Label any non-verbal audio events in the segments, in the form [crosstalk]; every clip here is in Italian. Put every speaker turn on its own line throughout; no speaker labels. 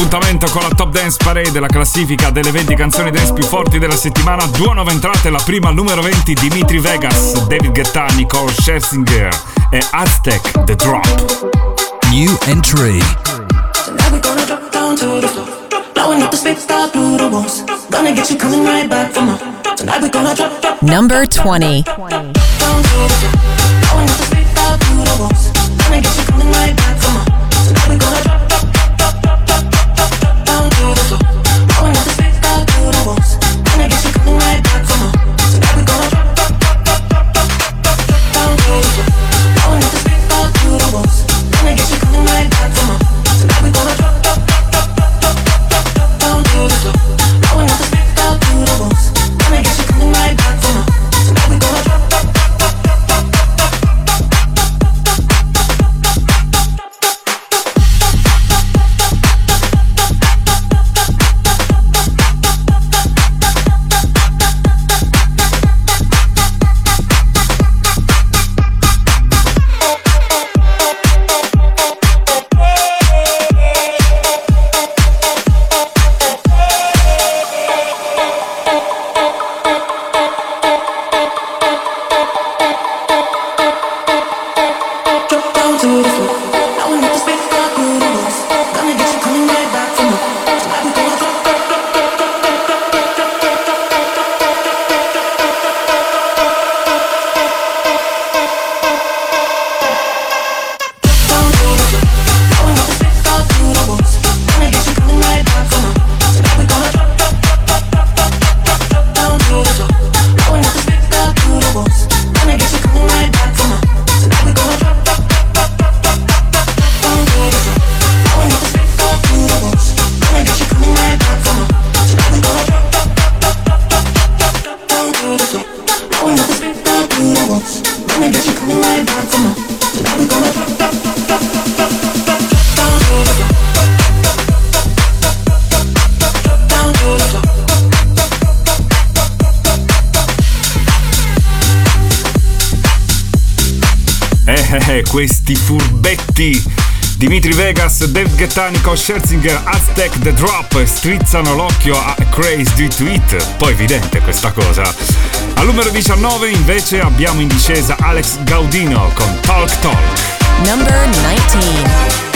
l'appuntamento con la Top Dance Parade, la classifica delle 20 canzoni dance più forti della settimana. Due nuove entrate, la prima al numero 20 Dimitri Vegas, David Guetta, Nicole Scherzinger e Aztec The Drop.
New entry.
Number 20.
Gattanico, Scherzinger, Aztec, The Drop strizzano l'occhio a Craze Do To It. Poi evidente questa cosa. Al numero 19 invece abbiamo in discesa Alex Gaudino con Talk Talk.
Number 19.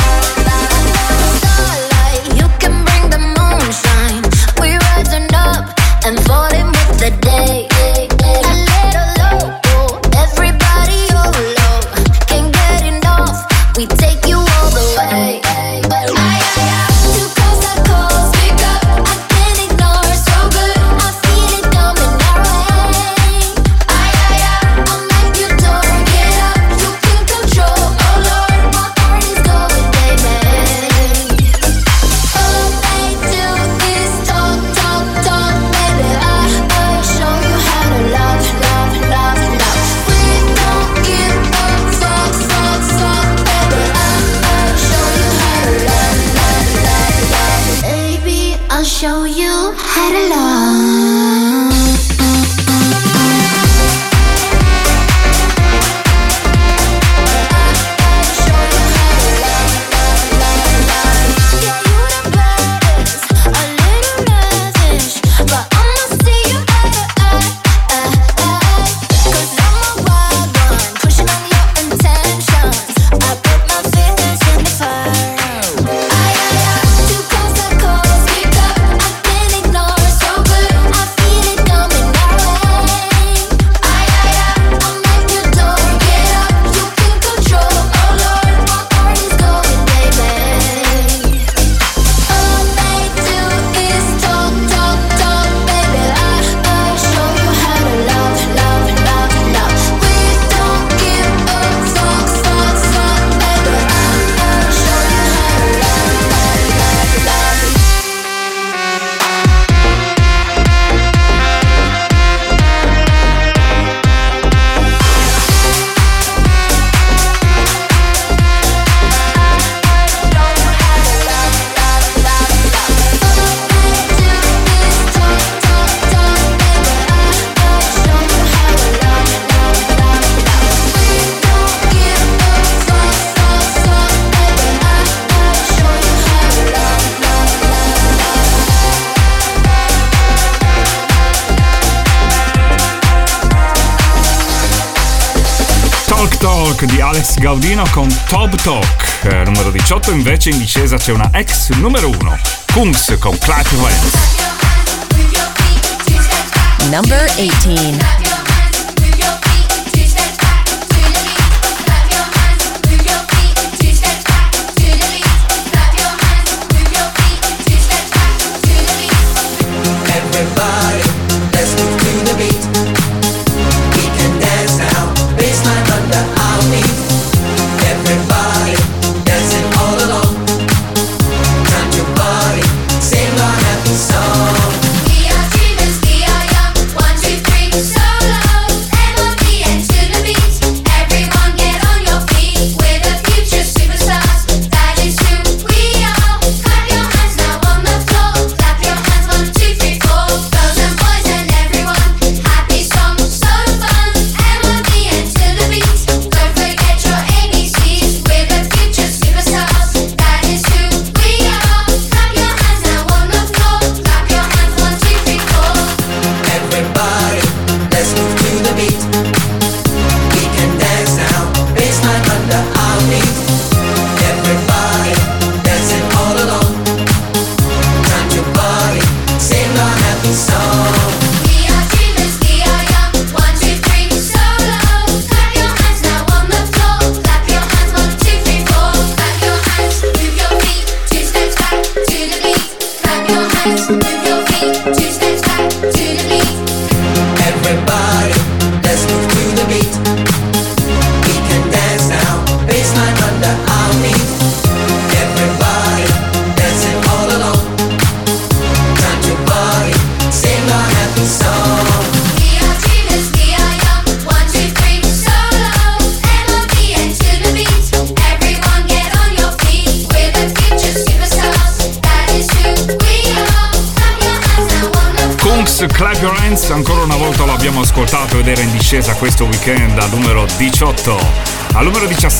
Valentino con Top Talk. Eh, numero 18 invece in discesa c'è una ex numero 1, Kungs con Clark Wentz.
Number 18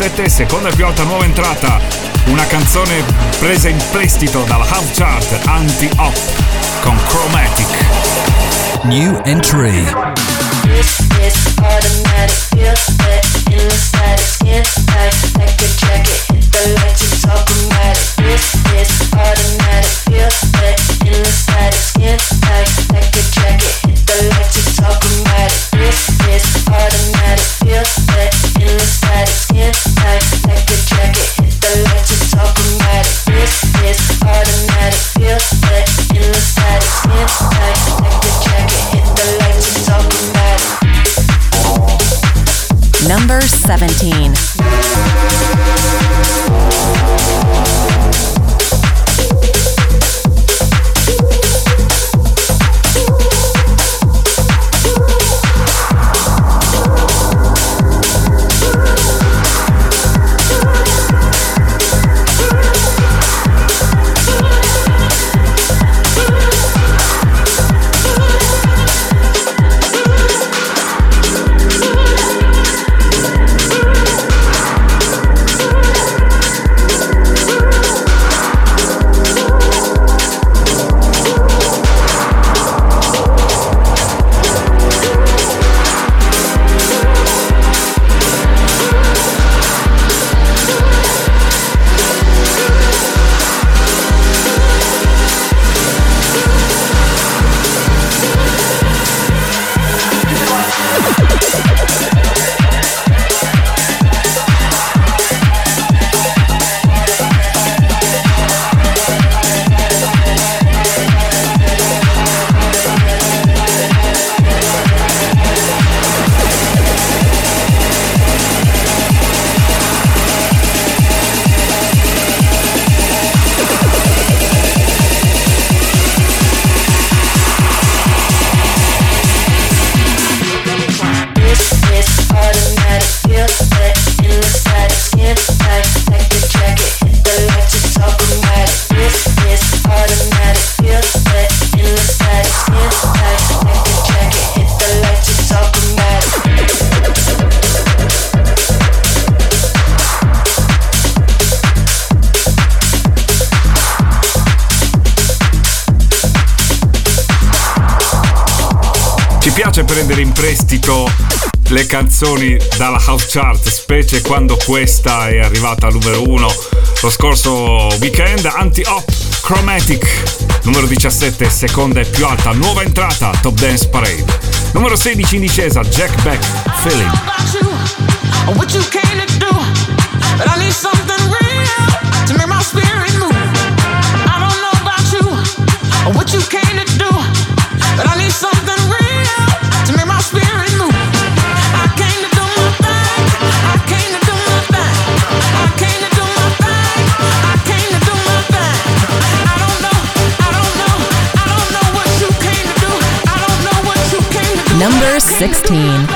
2017, seconda e più alta nuova entrata, una canzone presa in prestito dalla Half Chart anti-off con Chromatic.
New entry.
It's, it's
prestito le canzoni dalla house chart, specie quando questa è arrivata al numero 1 lo scorso weekend. Anti-Hop Chromatic, numero 17, seconda e più alta, nuova entrata, Top Dance Parade. Numero 16 in discesa, Jack Beck, Feeling.
16.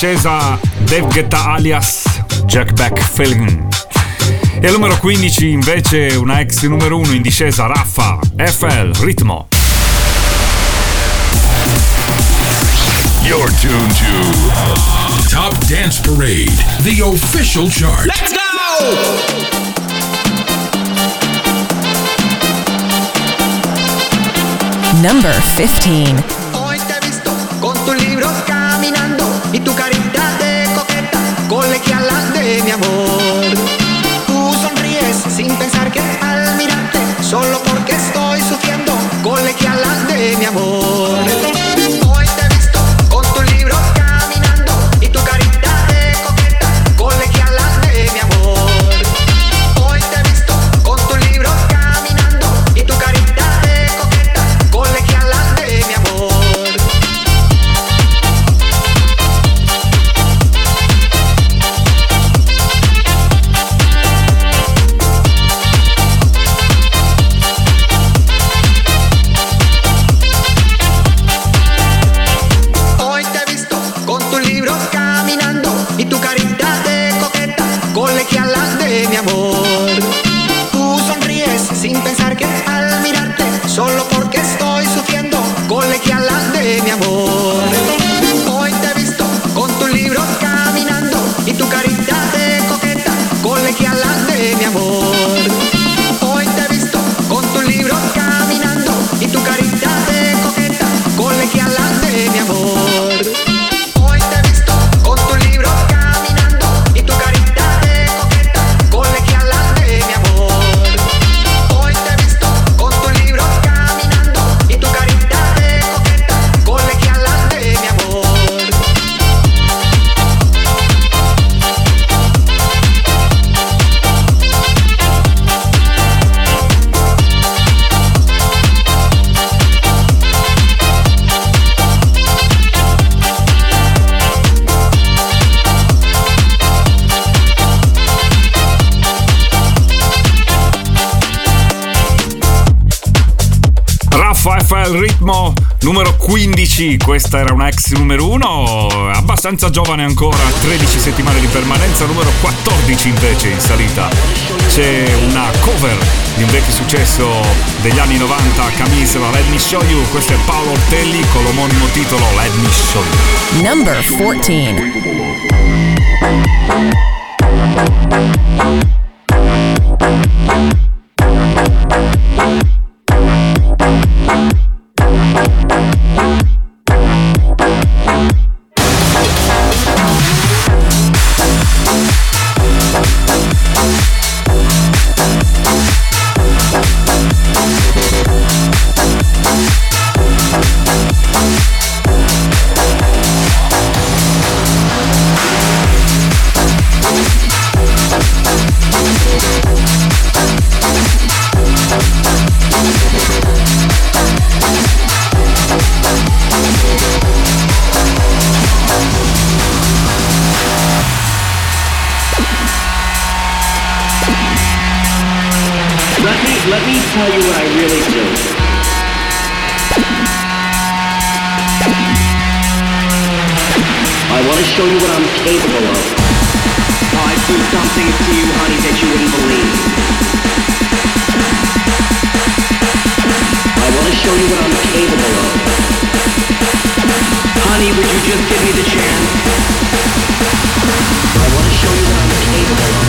Discesa Dave Guetta alias Jack Beck Feeling. E al numero 15 invece una ex numero 1 in discesa Raffa FL Ritmo.
You're tuned to Top Dance Parade, the official chart.
Let's go!
Number 15.
Hoy te he visto con tu libro caminando y tu carita de coqueta colegiala de mi amor. Tú sonríes sin pensar que al mirarte, solo porque estoy sufriendo, colegiala de mi amor. 15, questa era una ex numero 1, abbastanza giovane ancora, 13 settimane di permanenza, numero 14 invece in salita. C'è una cover di un vecchio successo degli anni 90, Camisela, Let Me Show You, questo è Paolo Ortelli con l'omonimo titolo Let Me Show You. Number 14. let me tell you what I really do. I want to show you
what I'm capable of. Oh, I do something to you, honey, that you wouldn't believe. I want to show you what I'm capable of. Honey, would you just give me the chance? I want to show you what I'm
capable of.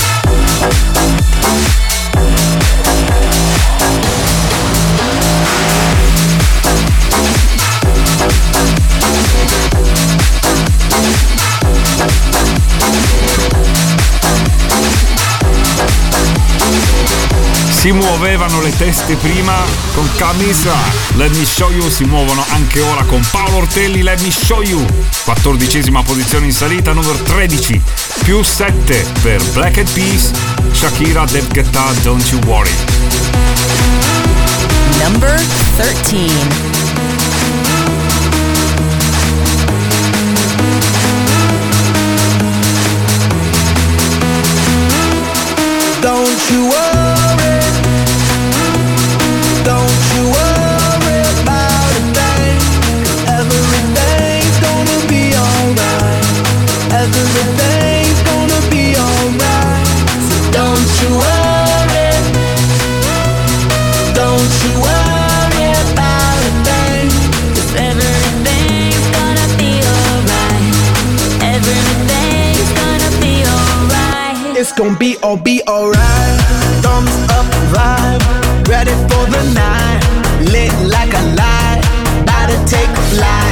Si muovevano le teste prima con Camisa, Let Me Show You, si muovono anche ora con Paolo Ortelli, Let Me Show You. Quattordicesima posizione in salita, numero 13, più 7 per Black Eyed Peas, Shakira, Dev Guetta, Don't You Worry.
Number 13.
Don't you worry Gonna be all be alright. Thumbs up vibe, ready for the night. Lit like a light, about to take flight.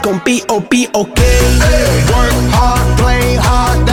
Gon' be, oh, be okay. Hey. Work hard, play hard,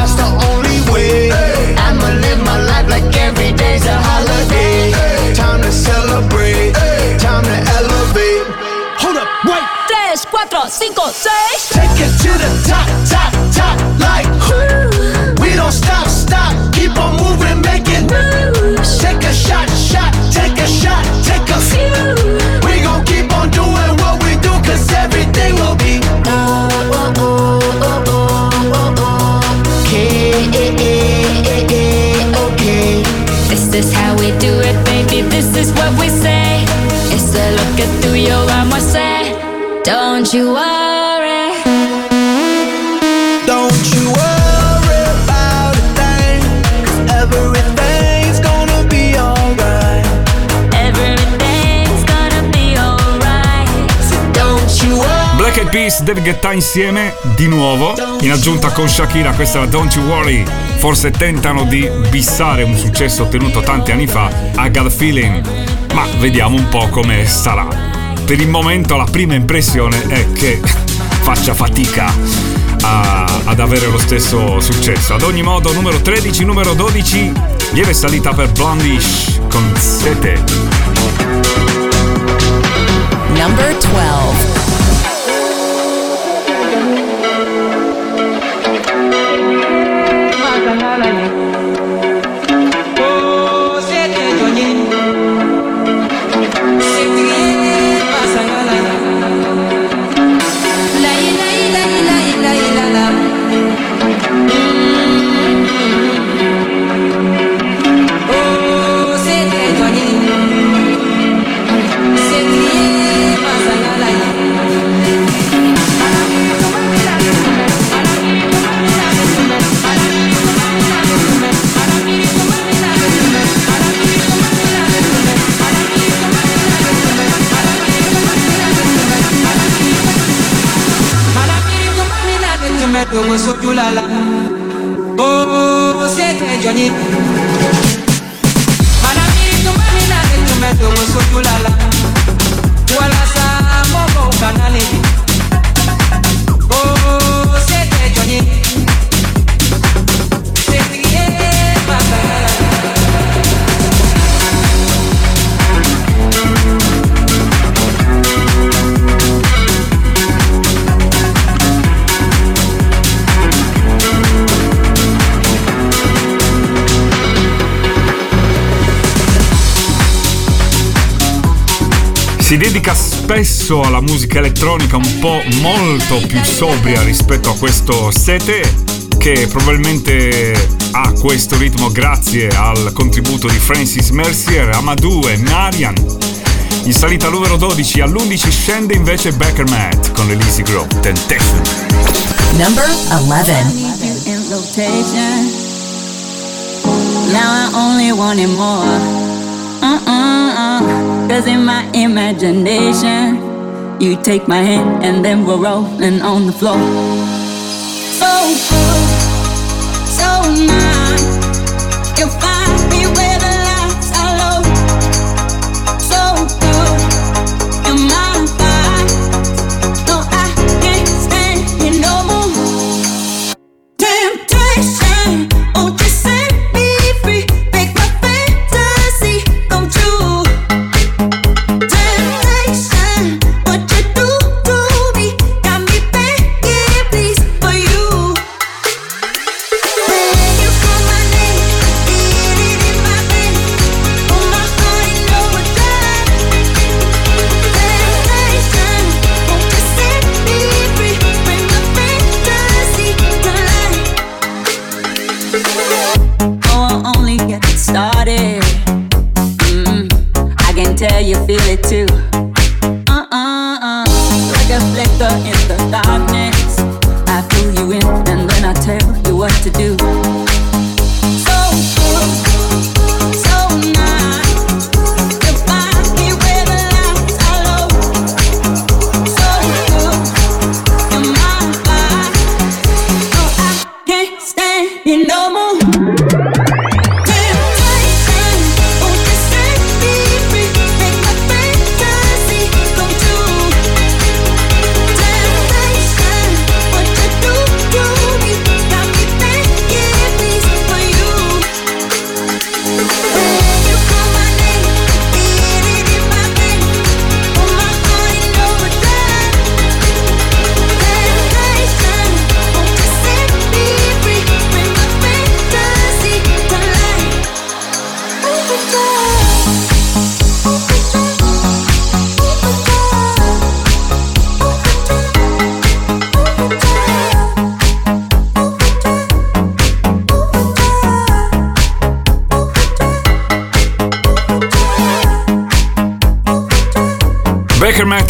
Peas, David Guetta insieme di nuovo, in aggiunta con Shakira, questa è la Don't You Worry. Forse tentano di bissare un successo ottenuto tanti anni fa, I Got a Feeling, ma vediamo un po' come sarà. Per il momento la prima impressione è che [laughs] faccia fatica a- ad avere lo stesso successo. Ad ogni modo, numero 13, numero 12, lieve salita per Blondish con 7.
Number 12.
Spesso alla musica elettronica un po' molto più sobria rispetto a questo sete che probabilmente ha questo ritmo grazie al contributo di Francis Mercier, Amadou e Marian. In salita numero 12 all'11 scende invece Becker Matt con l'Elysee Grow, Temptation.
Number 11.
in rotation. Now I only wanted more. Uh-uh-uh. Cause in my imagination, you take my hand and then we're rolling on the floor. So good, so nice. You find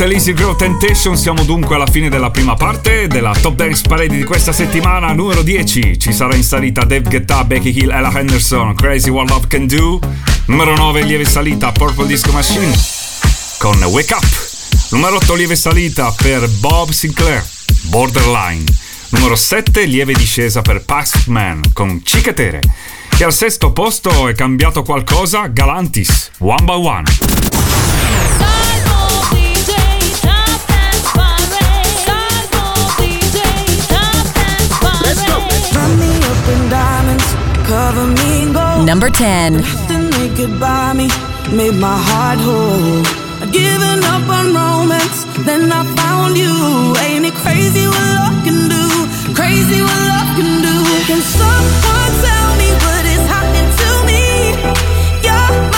Easy Grow Temptation, siamo dunque alla fine della prima parte della Top Dance Parade di questa settimana, numero 10. Ci sarà in salita Dave Guetta, Becky Hill, Ella Henderson, Crazy What Love Can Do. Numero 9, lieve salita, Purple Disco Machine con Wake Up. Numero 8, lieve salita per Bob Sinclair, Borderline. Numero 7, lieve discesa per Past Man con Cicatere. E al sesto posto è cambiato qualcosa, Galantis, One by One.
Number 10.
Nothing they could buy me made my heart whole. I'd given up on romance, then I found you. Ain't it crazy what love can do? Crazy what love can do. Can someone tell me what is happening to me?
Yeah.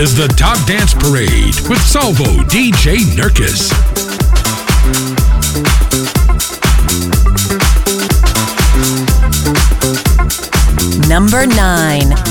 is
the Top Dance Parade with Salvo DJ Nurkis.
Number 9.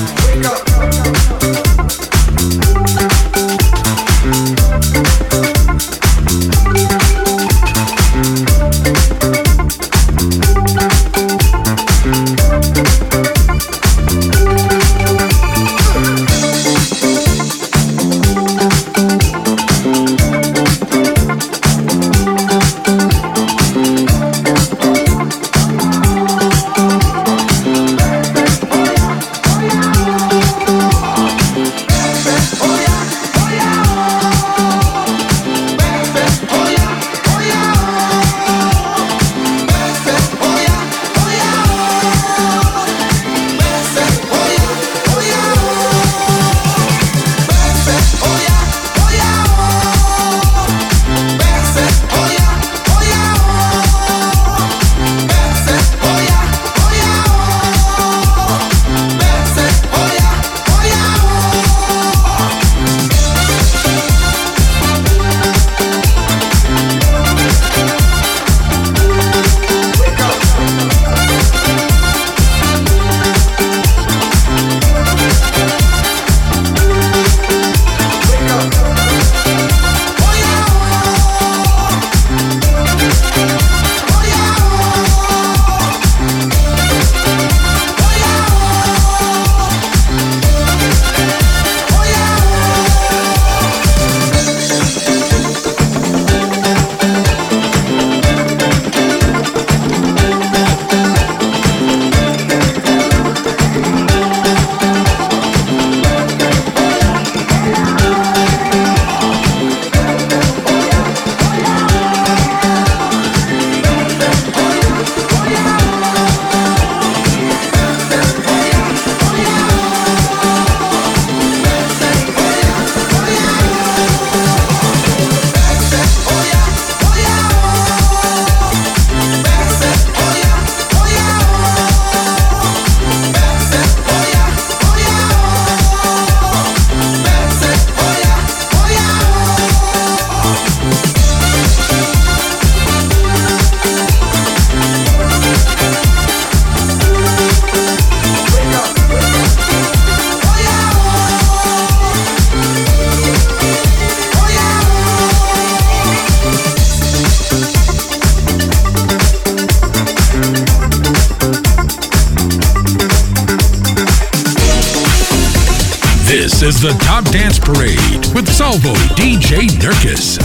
Is the Top Dance Parade with Salvo DJ Nurkis.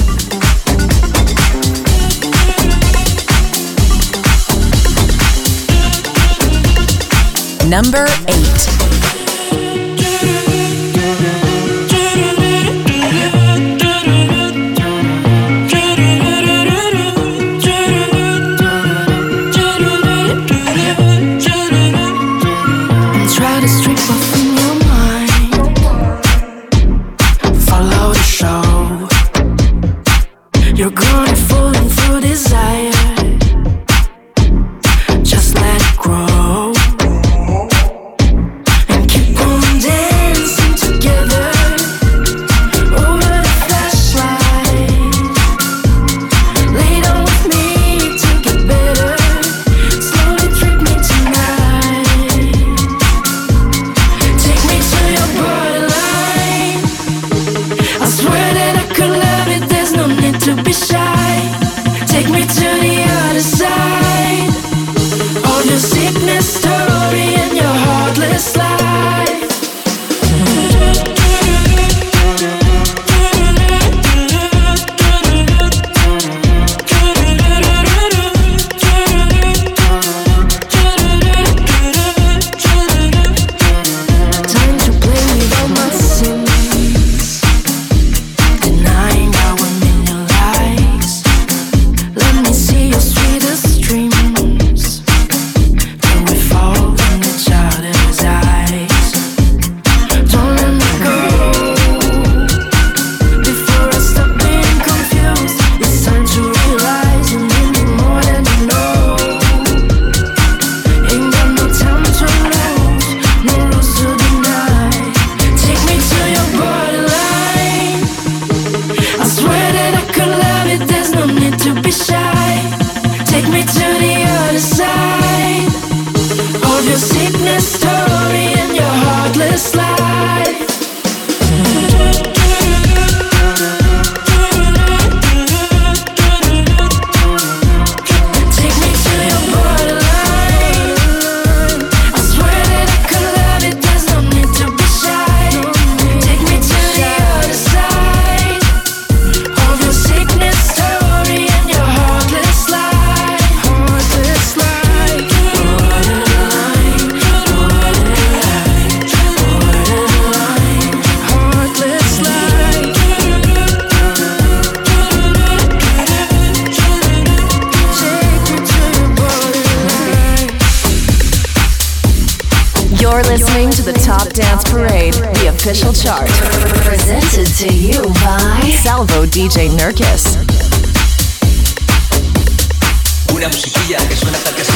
Number 8. musiquilla que suena tal que así.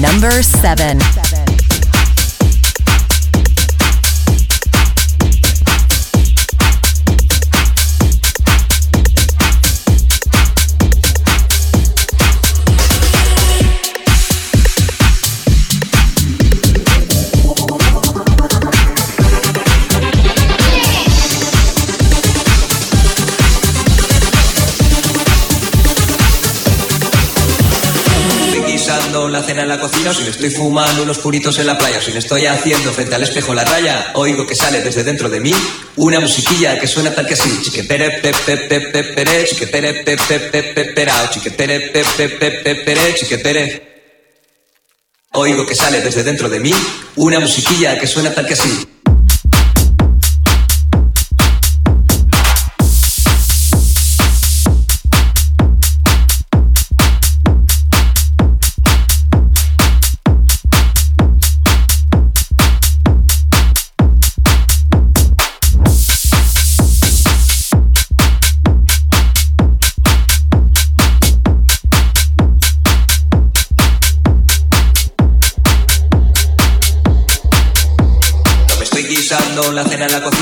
Number 7.
Estoy fumando unos puritos en la playa, si me estoy haciendo frente al espejo la raya, oigo que sale desde dentro de mí una musiquilla que suena tal que así. Chiquetere, pepe, pepe, pere, chiquetere, pepe, pepe, perao, chiquetere, pepe, pepe, pere, chiquetere. Oigo que sale desde dentro de mí una musiquilla que suena tal que así.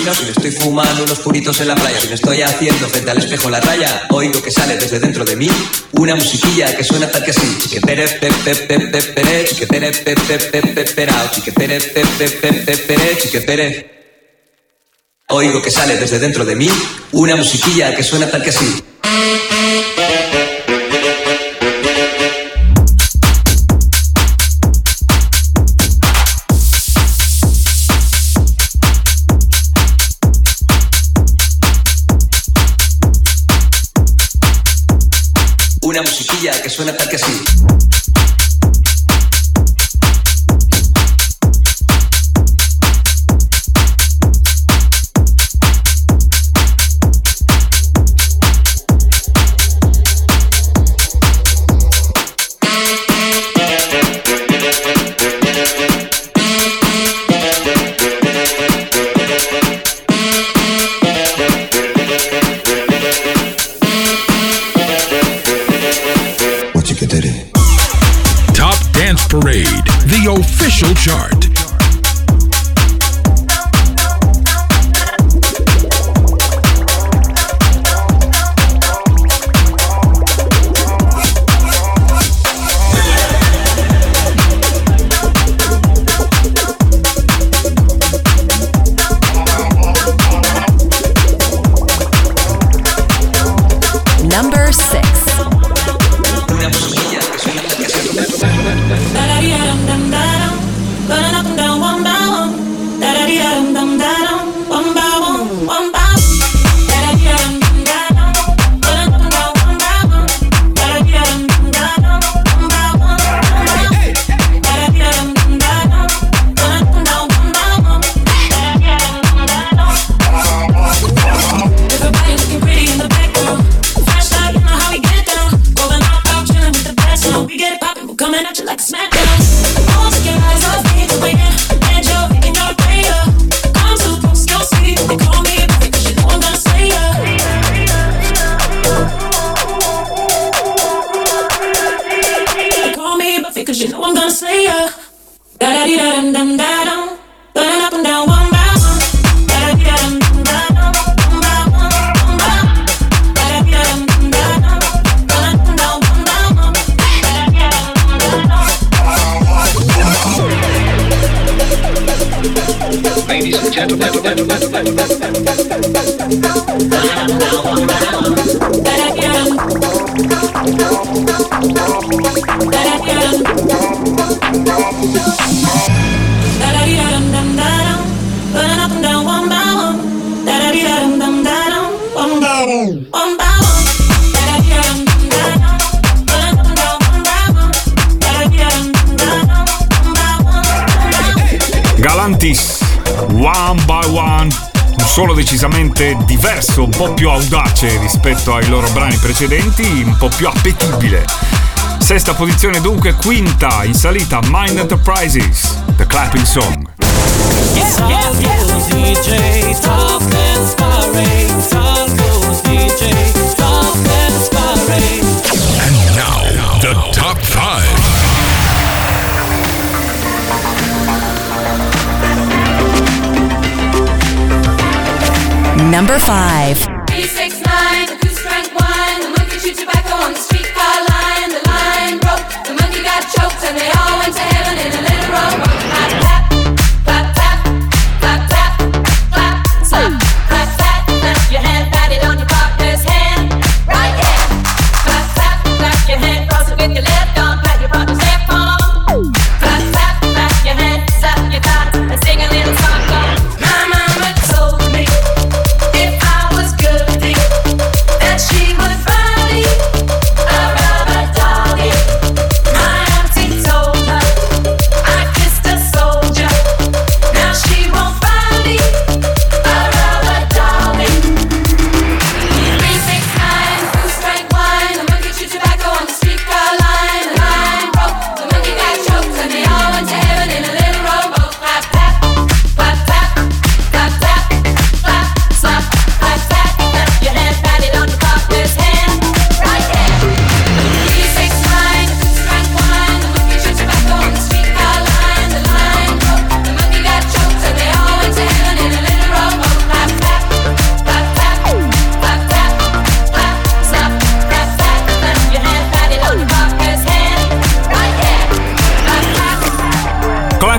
Cocina, si me estoy fumando unos puritos en la playa, si me estoy haciendo frente al espejo la raya, oigo que sale desde dentro de mí una musiquilla que suena tal que así. Chiquetere, pepe, pepe, pere, chiquetere, pepe, pepe, perao, chiquetere, pepe, pepe, pere, chiquetere. Oigo que sale desde dentro de mí una musiquilla que suena tal que así.
rispetto ai loro brani precedenti, un po' più appetibile. Sesta posizione dunque, quinta in salita Mind Enterprises, The Clapping Song.
Yeah, yeah, yeah.
Number five.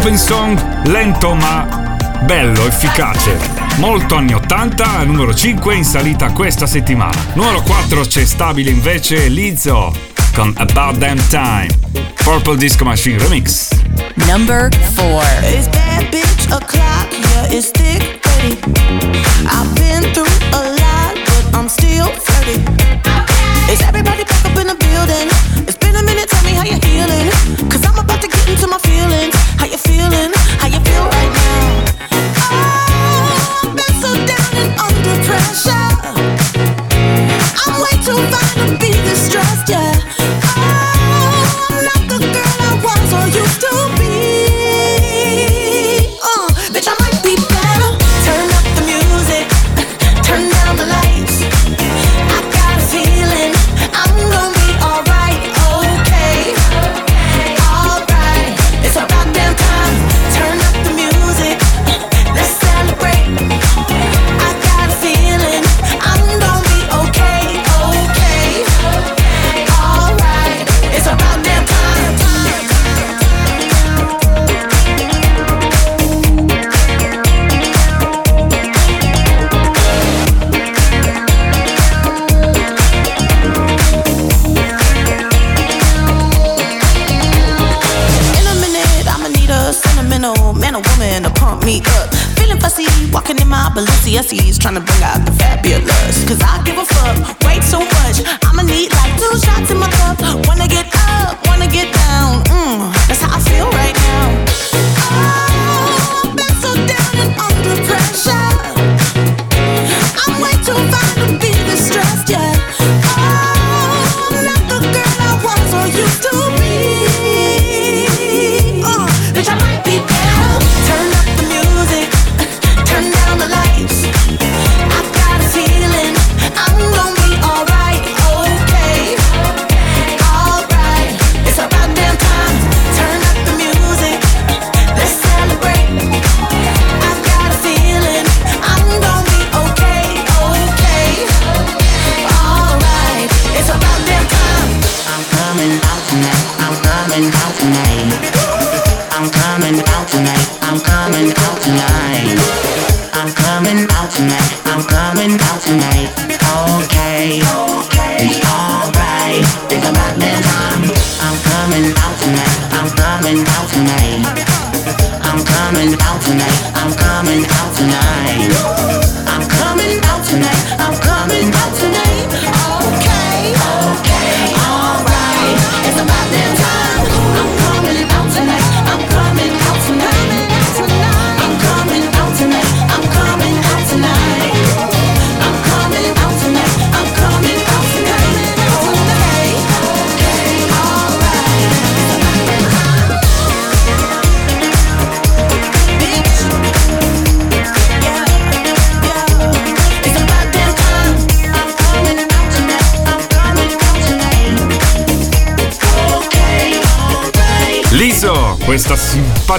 open song
lento ma bello, efficace. Molto anni 80, numero 5 in salita questa settimana. Numero 4 c'è stabile invece Lizzo con About Damn Time. Purple Disco Machine Remix.
Number 4
Is everybody back up in the building? feeling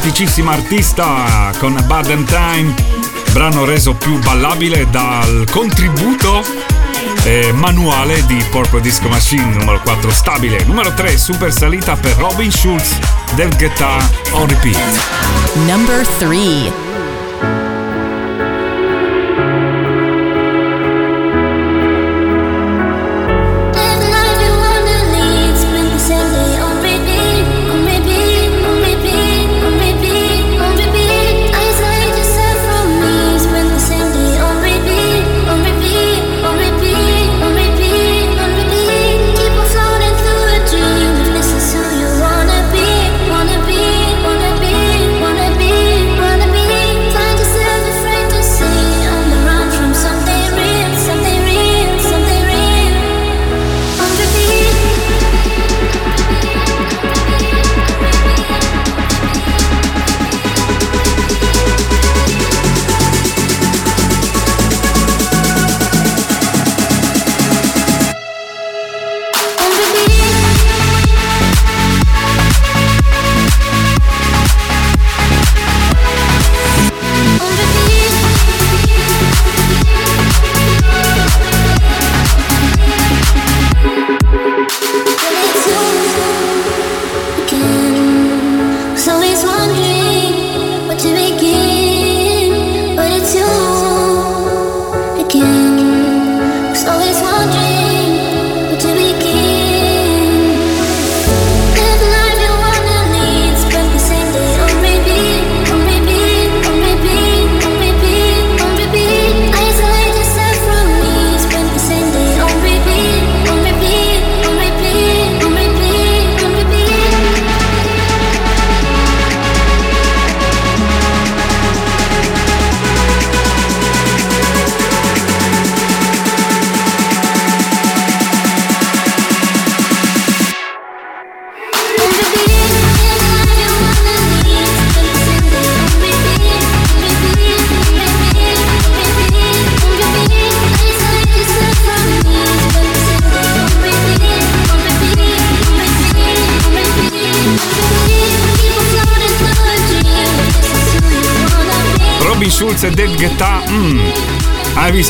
simpaticissima artista con Baden Time, brano reso più ballabile dal contributo eh, manuale di Porpo Disco Machine numero 4 stabile, numero 3 super salita per Robin Schulz del Guitar on Repeat.
Number
3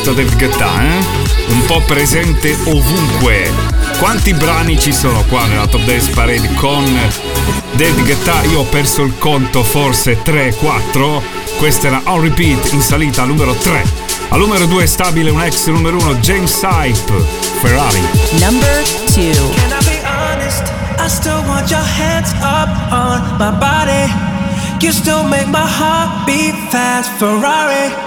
artista del Ghetà, eh? Un po' presente ovunque. Quanti brani ci sono qua nella Top Dance Parade con David Guetta? Io ho perso il conto, forse 3-4. Questa era On Repeat in salita al numero 3. Al numero 2 stabile un ex numero 1, James Sype, Ferrari.
Number 2.
Can I be honest? I still want your hands up on my body. You still make my heart beat fast, Ferrari.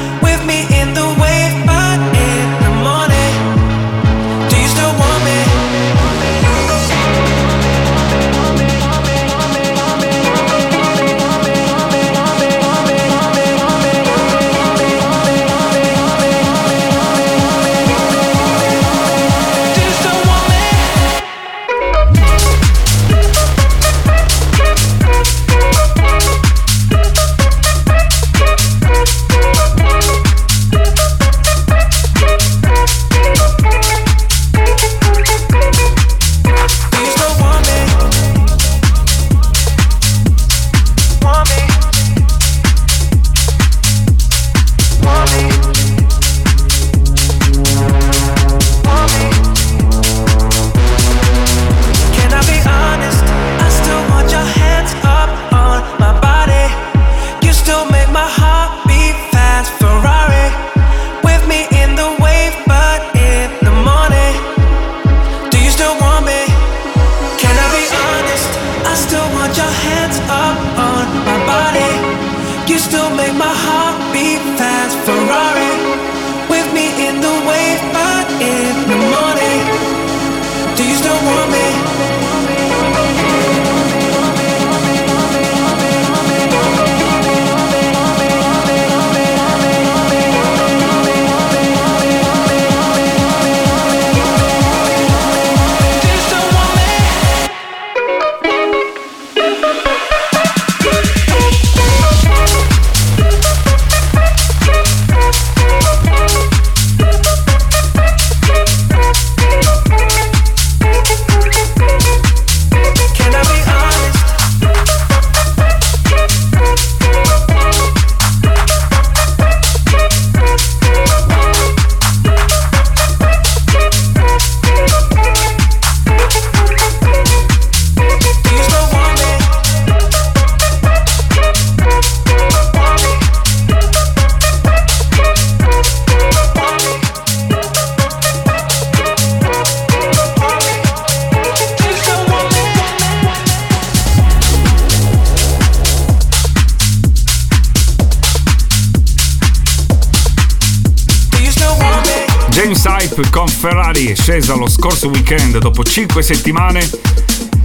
Ferrari
è scesa lo scorso weekend dopo 5 settimane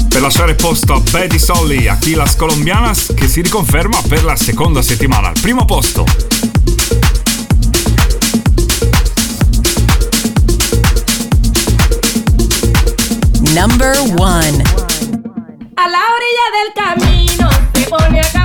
per lasciare posto a Betty Solly, Aquilas Colombianas che si riconferma per la seconda settimana al primo posto.
Number one.
A la orilla del camino se pone a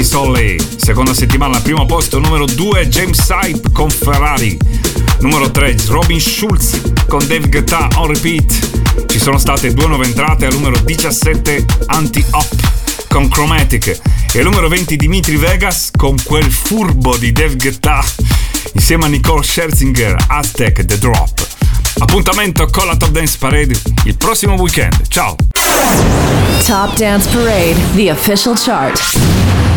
Betty Solly, seconda settimana al primo posto, numero 2 James Hype con Ferrari, numero 3 Robin Schulz con Dave Guetta on repeat, ci sono state due nuove entrate al numero 17 Anti-Up con Chromatic e al numero 20 Dimitri Vegas con quel furbo di Dave Guetta insieme a Nicole Scherzinger, Aztec The Drop. Appuntamento con la Top Dance Parade il prossimo weekend. Ciao!
Top Dance Parade, the official chart.